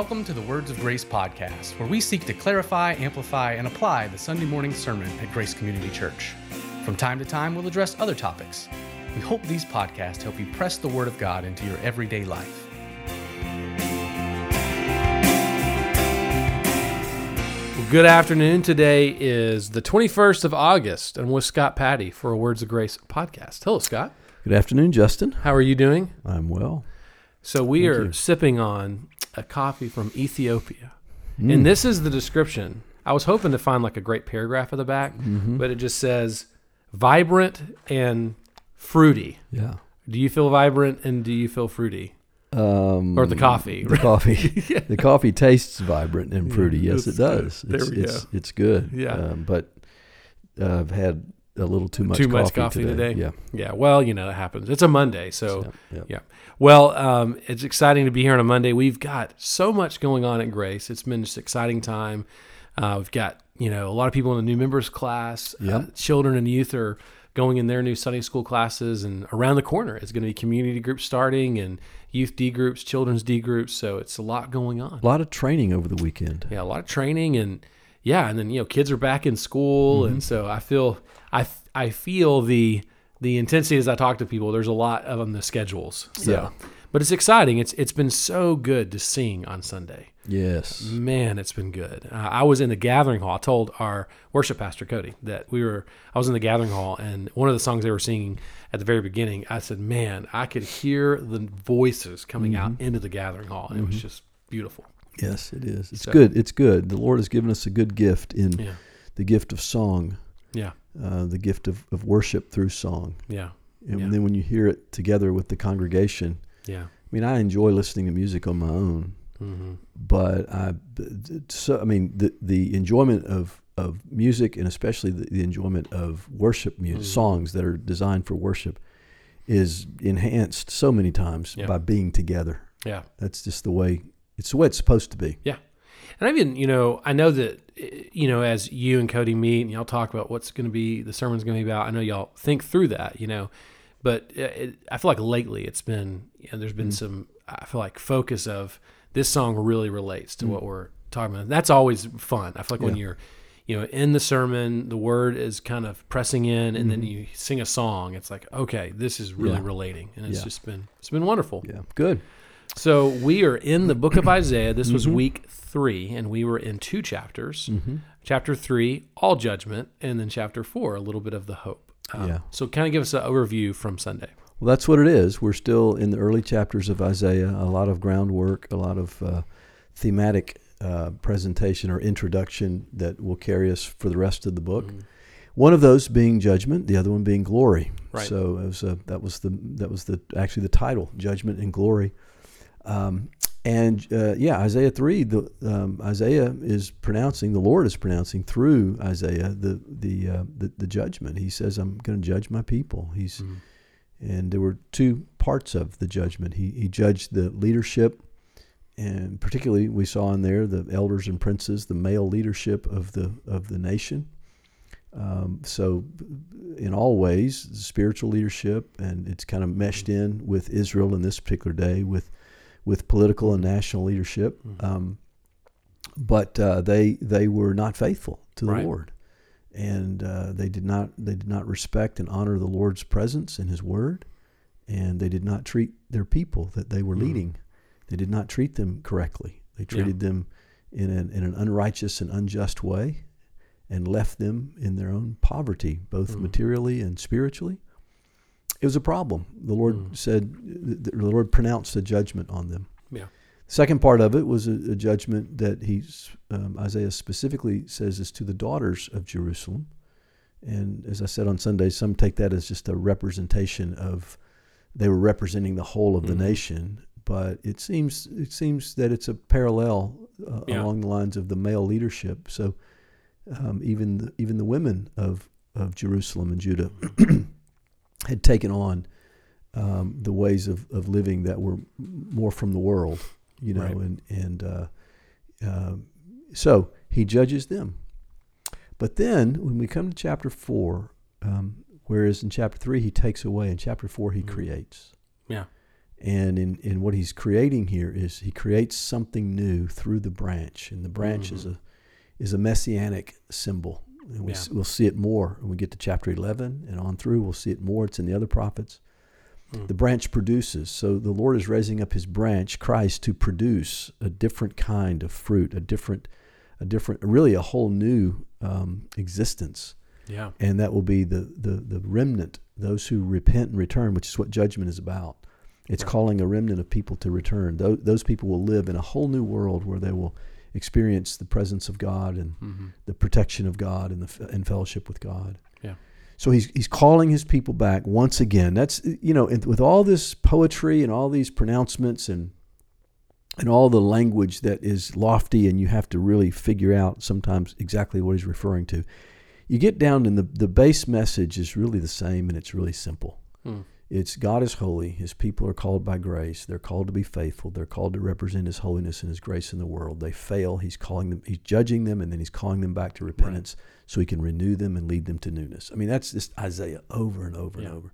Welcome to the Words of Grace podcast, where we seek to clarify, amplify, and apply the Sunday morning sermon at Grace Community Church. From time to time, we'll address other topics. We hope these podcasts help you press the Word of God into your everyday life. Well, good afternoon. Today is the 21st of August, and with Scott Patty for a Words of Grace podcast. Hello, Scott. Good afternoon, Justin. How are you doing? I'm well. So, we Thank are you. sipping on a coffee from Ethiopia. Mm. And this is the description. I was hoping to find like a great paragraph at the back, Mm-hmm. but it just says vibrant and fruity. Yeah. Do you feel vibrant and do you feel fruity? Um, Or the coffee, The right? coffee. The coffee tastes vibrant and fruity. Yes, it it's good. does. There It's, we it's, it's good. Yeah. Um, but uh, I've had a little too much Too coffee much coffee today? Yeah. Yeah, well, you know, it happens. It's a Monday, so Yep, yep. yeah. Well, um, it's exciting to be here on a Monday. We've got so much going on at Grace. It's been just an exciting time. Uh, we've got you know a lot of people in the new members class. Uh, children and youth are going in their new Sunday school classes, and around the corner is going to be community groups starting and youth D groups, children's D groups. So it's a lot going on. A lot of training over the weekend. Yeah, a lot of training and yeah, and then you know kids are back in school, Mm-hmm. and so I feel I I feel the the intensity as I talk to people. There's a lot of them the schedules. So. Yeah. But it's exciting. It's it's been so good to sing on Sunday. Yes. Man, it's been good. Uh, I was in the gathering hall. I told our worship pastor Cody that we were. I was in the gathering hall, and one of the songs they were singing at the very beginning, I said, "Man, I could hear the voices coming out Mm-hmm. into the gathering hall, and it was just beautiful." Yes, it is. It's So- good. It's good. The Lord has given us a good gift in Yeah, the gift of song, yeah, uh, the gift of, of worship through song. yeah, And Yeah. then when you hear it together with the congregation, yeah. I mean, I enjoy listening to music on my own. hmm but I, so I mean, the the enjoyment of of music and especially the, the enjoyment of worship music, Mm. songs that are designed for worship, is enhanced so many times Yeah. by being together. Yeah. That's just the way it's the way it's supposed to be. Yeah. And I even, you know, I know that, you know, as you and Cody meet and y'all talk about what's going to be, the sermon's going to be about, I know y'all think through that, you know, but eh, it, I feel like lately it's been, you know, there's been Mm. some, I feel like focus of this song really relates to Mm. what we're talking about. That's always fun. I feel like when you're, you know, in the sermon, the word is kind of pressing in and then Mhm. you sing a song. It's like, okay, this is really Yeah. relating. And it's Yeah. just been, it's been wonderful. Yeah, good. So we are in the book of Isaiah. This was Mhm. week three, and we were in two chapters. hmm Chapter three, all judgment, and then chapter four, a little bit of the hope. Um, Yeah. So kind of give us an overview from Sunday. Well, that's what it is. We're still in the early chapters of Isaiah. A lot of groundwork, a lot of uh, thematic uh, presentation or introduction that will carry us for the rest of the book. Mhm. One of those being judgment, the other one being glory. Right. So it was, uh, that was the that was the actually the title, judgment and glory. Um, and uh, yeah, Isaiah three, the um, Isaiah is pronouncing, the Lord is pronouncing through Isaiah the the uh, the, the judgment. He says, "I'm going to judge my people." He's Mhm. and there were two parts of the judgment. He he judged the leadership, and particularly we saw in there the elders and princes, the male leadership of the of the nation. Um, so, in all ways, spiritual leadership, and it's kind of meshed in with Israel in this particular day, with with political and national leadership. Mhm. Um, but uh, they they were not faithful to the Right. Lord, and uh, they did not they did not respect and honor the Lord's presence and His Word, and they did not treat their people that they were Mhm. leading. They did not treat them correctly. They treated them in an in an unrighteous and unjust way, and left them in their own poverty, both Mhm. materially and spiritually. It was a problem. The Lord Mhm. said, the the Lord pronounced a judgment on them. Yeah. Second part of it was a, a judgment that he's um, Isaiah specifically says is to the daughters of Jerusalem, and as I said on Sunday, some take that as just a representation of they were representing the whole of the Mhm. nation. But it seems it seems that it's a parallel uh, Yeah. along the lines of the male leadership. So um, even the, even the women of of Jerusalem and Judah had taken on um, the ways of, of living that were more from the world, you know, Right. and and uh, um, so he judges them. But then when we come to chapter four, um, whereas in chapter three he takes away, in chapter four he Mhm. creates. Yeah. And in, in what he's creating here is he creates something new through the branch, and the branch mm-hmm. is a is a messianic symbol. And we, yeah. we'll see it more when we get to chapter 11 and on through. We'll see it more. It's in the other prophets. Mm. The branch produces. So the Lord is raising up his branch, Christ, to produce a different kind of fruit, a different, a different, really a whole new um, existence. Yeah. And that will be the, the, the remnant, those who repent and return, which is what judgment is about. It's right. calling a remnant of people to return. Those, those people will live in a whole new world where they will experience the presence of God and mm-hmm. the protection of God and the and fellowship with God. Yeah. So he's he's calling his people back once again. That's you know with all this poetry and all these pronouncements and and all the language that is lofty and you have to really figure out sometimes exactly what he's referring to. You get down and the the base message is really the same and it's really simple. Hmm. It's God is holy. His people are called by grace. They're called to be faithful. They're called to represent His holiness and His grace in the world. They fail. He's calling them. He's judging them, and then He's calling them back to repentance, right. so He can renew them and lead them to newness. I mean, that's just Isaiah over and over yeah. and over.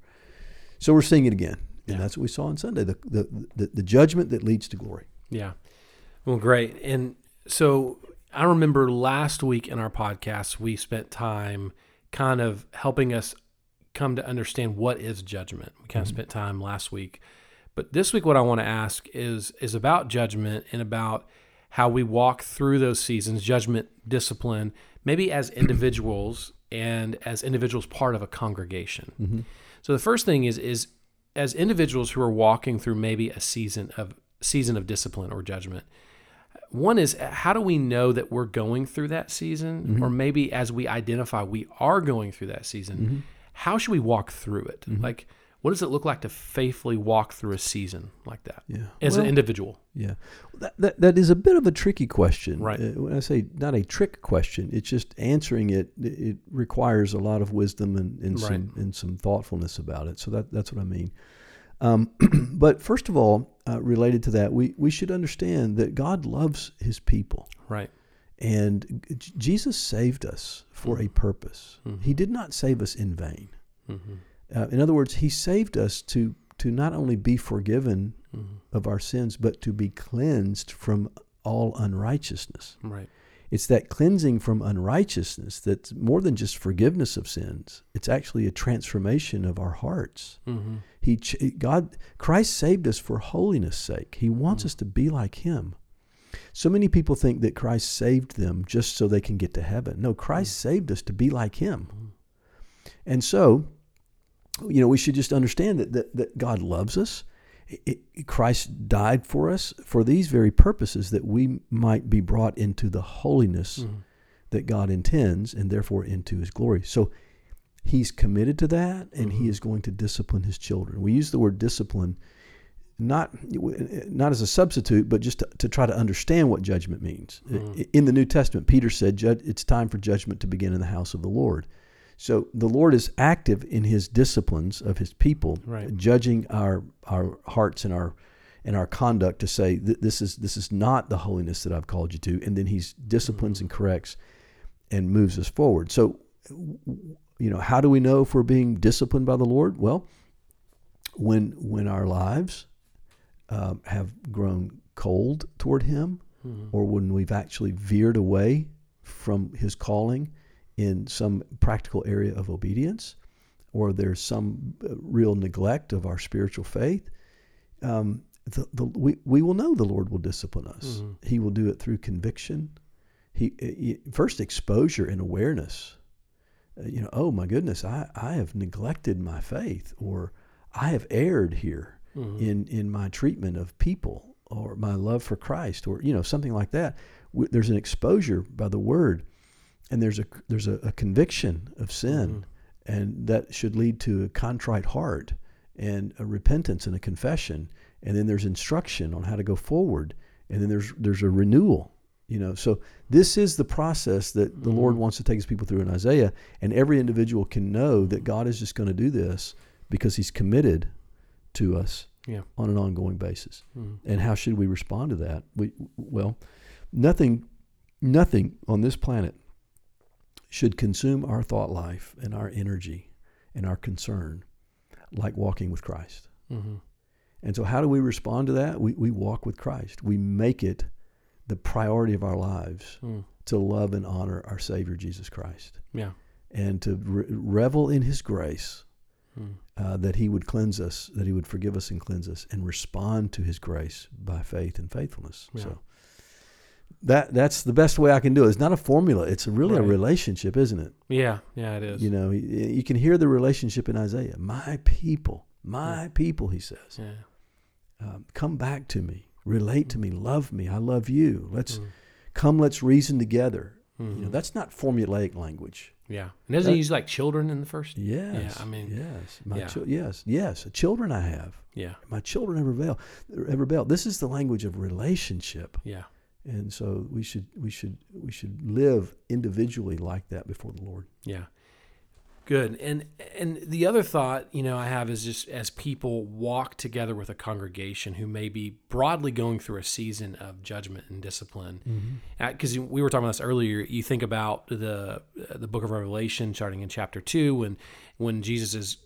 So we're seeing it again, and yeah. that's what we saw on Sunday: the, the the the judgment that leads to glory. Yeah. Well, great. And so I remember last week in our podcast, we spent time kind of helping us come to understand what is judgment. We kind of mm-hmm. spent time last week. But this week what I want to ask is is about judgment and about how we walk through those seasons, judgment, discipline, maybe as individuals and as individuals part of a congregation. Mm-hmm. So the first thing is is as individuals who are walking through maybe a season of season of discipline or judgment. One is how do we know that we're going through that season mm-hmm. or maybe as we identify we are going through that season mm-hmm how should we walk through it? Mm-hmm. Like, what does it look like to faithfully walk through a season like that yeah. as well, an individual? Yeah. That, that, that is a bit of a tricky question. Right. Uh, when I say not a trick question, it's just answering it, it requires a lot of wisdom and, and, right. some, and some thoughtfulness about it. So that, that's what I mean. Um, but first of all, uh, related to that, we, we should understand that God loves his people. Right. And Jesus saved us for mm-hmm. a purpose. Mm-hmm. He did not save us in vain. Mm-hmm. Uh, in other words, He saved us to to not only be forgiven mm-hmm. of our sins, but to be cleansed from all unrighteousness. Right. It's that cleansing from unrighteousness that's more than just forgiveness of sins. It's actually a transformation of our hearts. Mm-hmm. He, God, Christ saved us for holiness' sake. He wants mm-hmm. us to be like Him. So many people think that Christ saved them just so they can get to heaven. No, Christ mm. saved us to be like Him. Mm. And so, you know, we should just understand that, that, that God loves us. It, it, Christ died for us for these very purposes that we might be brought into the holiness mm. that God intends and therefore into His glory. So, He's committed to that and mm-hmm. He is going to discipline His children. We use the word discipline not not as a substitute, but just to, to try to understand what judgment means. Mm-hmm. In the New Testament, Peter said, "It's time for judgment to begin in the house of the Lord." So the Lord is active in His disciplines of His people, right. judging our our hearts and our and our conduct to say this is this is not the holiness that I've called you to, and then He disciplines mm-hmm. and corrects and moves us forward. So, you know, how do we know if we're being disciplined by the Lord? Well, when when our lives um, have grown cold toward Him, mm-hmm. or when we've actually veered away from His calling in some practical area of obedience, or there's some uh, real neglect of our spiritual faith, um, the, the, we, we will know the Lord will discipline us. Mm-hmm. He will do it through conviction. He, he first exposure and awareness. Uh, you know, oh my goodness, I, I have neglected my faith, or I have erred here mm-hmm. in in my treatment of people or my love for Christ or you know something like that. There's an exposure by the word, and there's a there's a, a conviction of sin, mm-hmm. and that should lead to a contrite heart and a repentance and a confession, and then there's instruction on how to go forward, and then there's there's a renewal. You know, so this is the process that the mm-hmm. Lord wants to take his people through in Isaiah, and every individual can know that God is just going to do this because He's committed to us yeah. on an ongoing basis. Mm. And how should we respond to that? We well, nothing nothing on this planet should consume our thought life and our energy and our concern like walking with Christ. Mm-hmm. And so, how do we respond to that? We, we walk with Christ. We make it the priority of our lives Mm. to love and honor our Savior, Jesus Christ, Yeah. and to re- revel in His grace Mm. uh, that He would cleanse us, that He would forgive us and cleanse us, and respond to His grace by faith and faithfulness. Yeah. So, that that's the best way I can do it. It's not a formula. It's really a relationship, isn't it? Yeah. Yeah. It is. You know, you can hear the relationship in Isaiah. My people, my people, he says, Yeah. um, come back to me, relate to me, love me. I love you. Let's Mm. come. Let's reason together. You know, Mhm. that's not formulaic language. Yeah. And doesn't he use like children in the first? Yes. I mean, yes, my yeah. chil- yes, yes. Children I have. Yeah. My children have rebelled. Have rebelled. This is the language of relationship, Yeah. and so we should we should we should live individually like that before the Lord. Yeah. Good. And and the other thought, you know, I have is just as people walk together with a congregation who may be broadly going through a season of judgment and discipline. Mm-hmm. Uh, because we were talking about this earlier, you think about the uh, the book of Revelation, starting in chapter two, when when Jesus is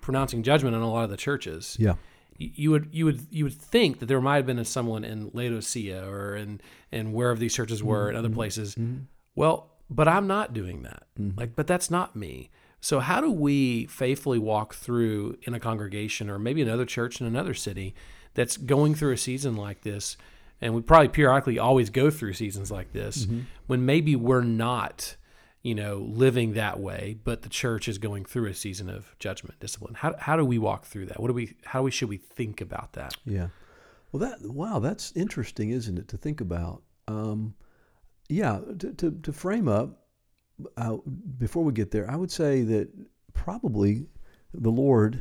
pronouncing judgment on a lot of the churches. Yeah. you would you would you would think that there might have been someone in Laodicea or in in wherever these churches were and other mm-hmm. places. Mm-hmm. Well, but I'm not doing that. Like, but that's not me. So how do we faithfully walk through in a congregation or maybe another church in another city that's going through a season like this? And we probably periodically always go through seasons like this when maybe we're not, you know, living that way, but the church is going through a season of judgment, discipline. How, how do we walk through that? What do we, how do we, should we think about that? Yeah. Well, that wow, that's interesting, isn't it, to think about? Um, yeah, to, to, to frame up, uh, before we get there, I would say that probably the Lord,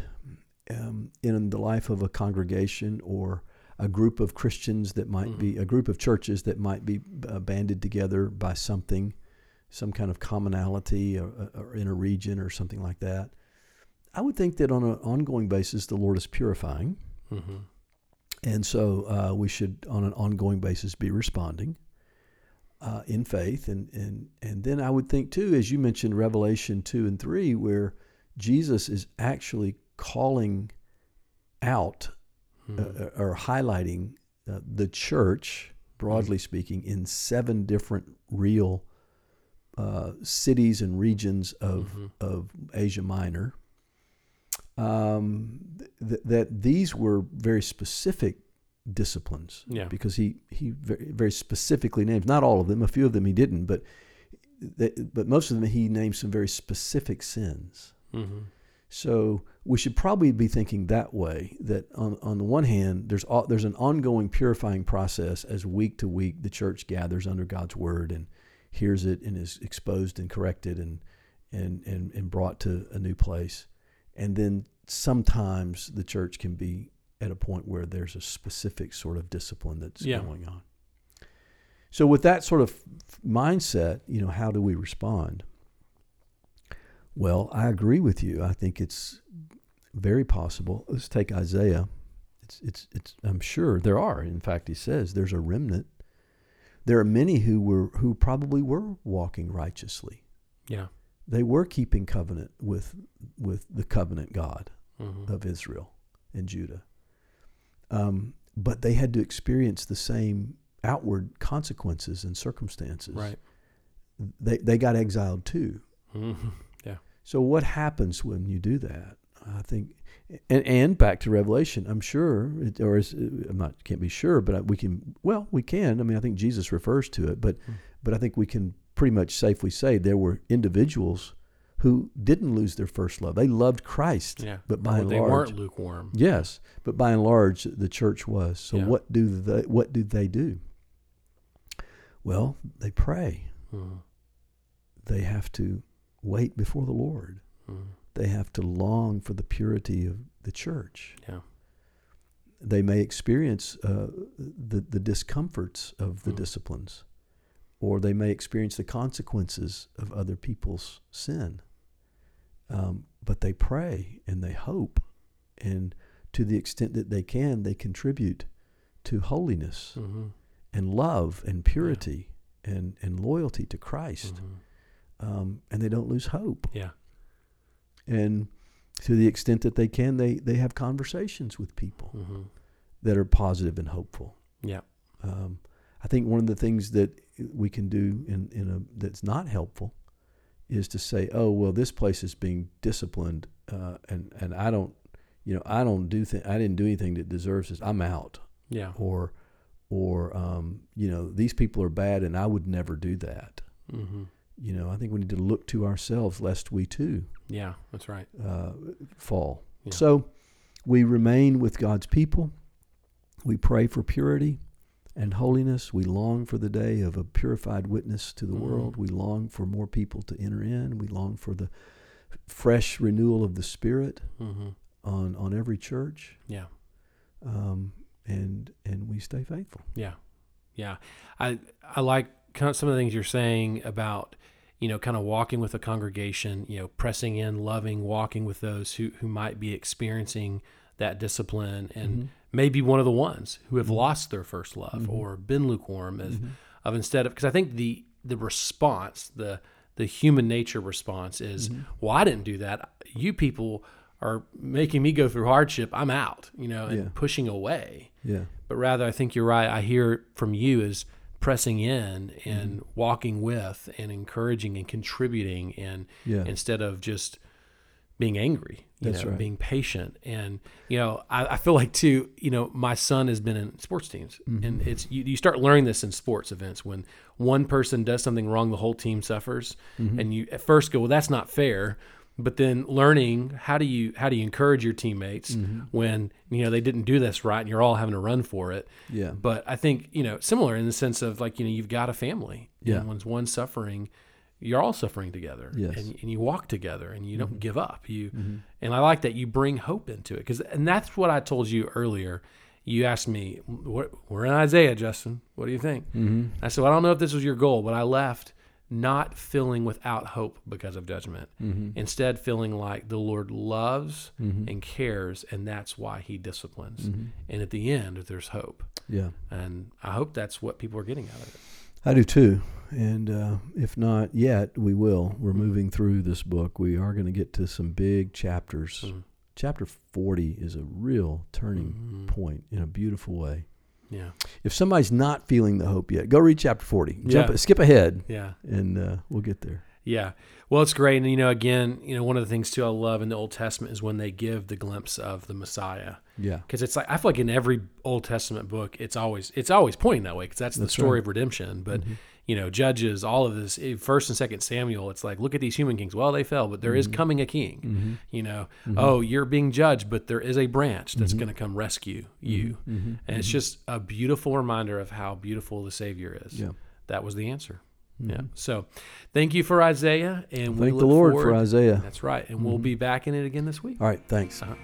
um, in the life of a congregation or a group of Christians that might be a group of churches that might be uh, banded together by something, some kind of commonality or, or in a region or something like that. I would think that on an ongoing basis, the Lord is purifying. Mm-hmm. And so uh, we should, on an ongoing basis, be responding uh, in faith. And, and, and then I would think, too, as you mentioned, Revelation 2 and 3, where Jesus is actually calling out Mm-hmm. uh, or highlighting uh, the church, broadly speaking, in seven different real uh, cities and regions of, Mm-hmm. of Asia Minor. Um, th- that these were very specific disciplines Yeah. because he he very, very specifically names not all of them a few of them he didn't but but most of them he names some very specific sins Mm-hmm. so we should probably be thinking that way. That on, on the one hand, there's all, there's an ongoing purifying process as week to week the church gathers under God's word and hears it and is exposed and corrected and and and, and brought to a new place. And then sometimes the church can be at a point where there's a specific sort of discipline that's Yeah. going on. So with that sort of mindset, you know, how do we respond? Well, I agree with you. I think it's very possible. Let's take Isaiah. It's, it's, it's, I'm sure there are. In fact, he says there's a remnant. There are many who were, who probably were walking righteously. Yeah. They were keeping covenant with, with the covenant God Mm-hmm. of Israel and Judah. Um, but they had to experience the same outward consequences and circumstances. Right. They, they got exiled too. Mm-hmm. So what happens when you do that? I think, and, and back to Revelation, I'm sure, it, or is, I'm not can't be sure, but we can. Well, we can. I mean, I think Jesus refers to it, but Hmm. but I think we can pretty much safely say there were individuals who didn't lose their first love. They loved Christ, Yeah. but by and they large, weren't lukewarm. yes, but by and large, the church was. So Yeah. what do they what do they do? Well, they pray. Mm-hmm. They have to wait before the Lord. Mm-hmm. They have to long for the purity of the church. Yeah. They may experience uh, the, the discomforts of the Mm. disciplines, or they may experience the consequences of other people's sin. Um, but they pray and they hope, and to the extent that they can, they contribute to holiness Mm-hmm. and love and purity and, and loyalty to Christ. Mm-hmm. Um, and they don't lose hope. Yeah. And to the extent that they can, they they have conversations with people Mm-hmm. that are positive and hopeful. Yeah. Um, I think one of the things that we can do in, in a that's not helpful is to say, "Oh, well, this place is being disciplined, uh, and and I don't, you know, I don't do th- I didn't do anything that deserves this. I'm out." Yeah. Or, or um, you know, these people are bad, and I would never do that. Mm-hmm. You know, I think we need to look to ourselves lest we too Yeah. That's right. uh, fall. Yeah. So we remain with God's people. We pray for purity and holiness. We long for the day of a purified witness to the Mhm. world. We long for more people to enter in. We long for the fresh renewal of the Spirit Mm-hmm. on, on every church. Yeah. Um, and and we stay faithful. Yeah, yeah. I I like kind of some of the things you're saying about you know kind of walking with a congregation, you know, pressing in, loving, walking with those who who might be experiencing that discipline and Mm-hmm. Maybe one of the ones who have lost their first love Mhm. or been lukewarm of, Mhm. of instead of because I think the the response the the human nature response is Mhm. well I didn't do that you people are making me go through hardship I'm out you know and Yeah. pushing away Yeah. but rather I think you're right. I hear from you is pressing in and walking with and encouraging and contributing and Yeah. instead of just being angry, you That's know, right. being patient. And, you know, I, I feel like too, you know, my son has been in sports teams Mm-hmm. and it's, you, you start learning this in sports events when one person does something wrong, the whole team suffers. Mm-hmm. And you at first go, well, that's not fair. But then learning how do you how do you encourage your teammates Mm-hmm. when you know they didn't do this right and you're all having to run for it. Yeah. But I think you know similar in the sense of like you know you've got a family. Yeah. And when one's suffering, you're all suffering together. Yes. Mm-hmm. And, and you walk together and you don't give up. You and I like that you bring hope into it because and that's what I told you earlier. You asked me, "We're in Isaiah, Justin. What do you think?" Mm-hmm. I said, well, "I don't know if this was your goal, but I left not feeling without hope because of judgment. Mm-hmm. Instead, feeling like the Lord loves and cares, and that's why He disciplines. Mm-hmm. And at the end, there's hope. Yeah. And I hope that's what people are getting out of it. I do too. And uh, if not yet, we will. We're moving through this book. We are going to get to some big chapters. Mhm. Chapter 40 is a real turning Mhm. point in a beautiful way. Yeah. If somebody's not feeling the hope yet, go read chapter 40. Jump, Yeah. skip ahead, Yeah. and uh, we'll get there. Yeah. Well, it's great. And, you know, again, you know, one of the things too I love in the Old Testament is when they give the glimpse of the Messiah. Yeah. Because it's like, I feel like in every Old Testament book, it's always, it's always pointing that way because that's the story right. of redemption. But, you know, Judges, all of this, eh, first and second Samuel, it's like, look at these human kings. Well, they fell, but there is coming a king. Mm-hmm. You know, oh, you're being judged, but there is a branch that's going to come rescue you. Mm-hmm. And it's just a beautiful reminder of how beautiful the Savior is. Yeah. That was the answer. Yeah. So thank you for Isaiah. And Thank the Lord for Isaiah. That's right. And we'll be back in it again this week. All right. Thanks. Uh-huh.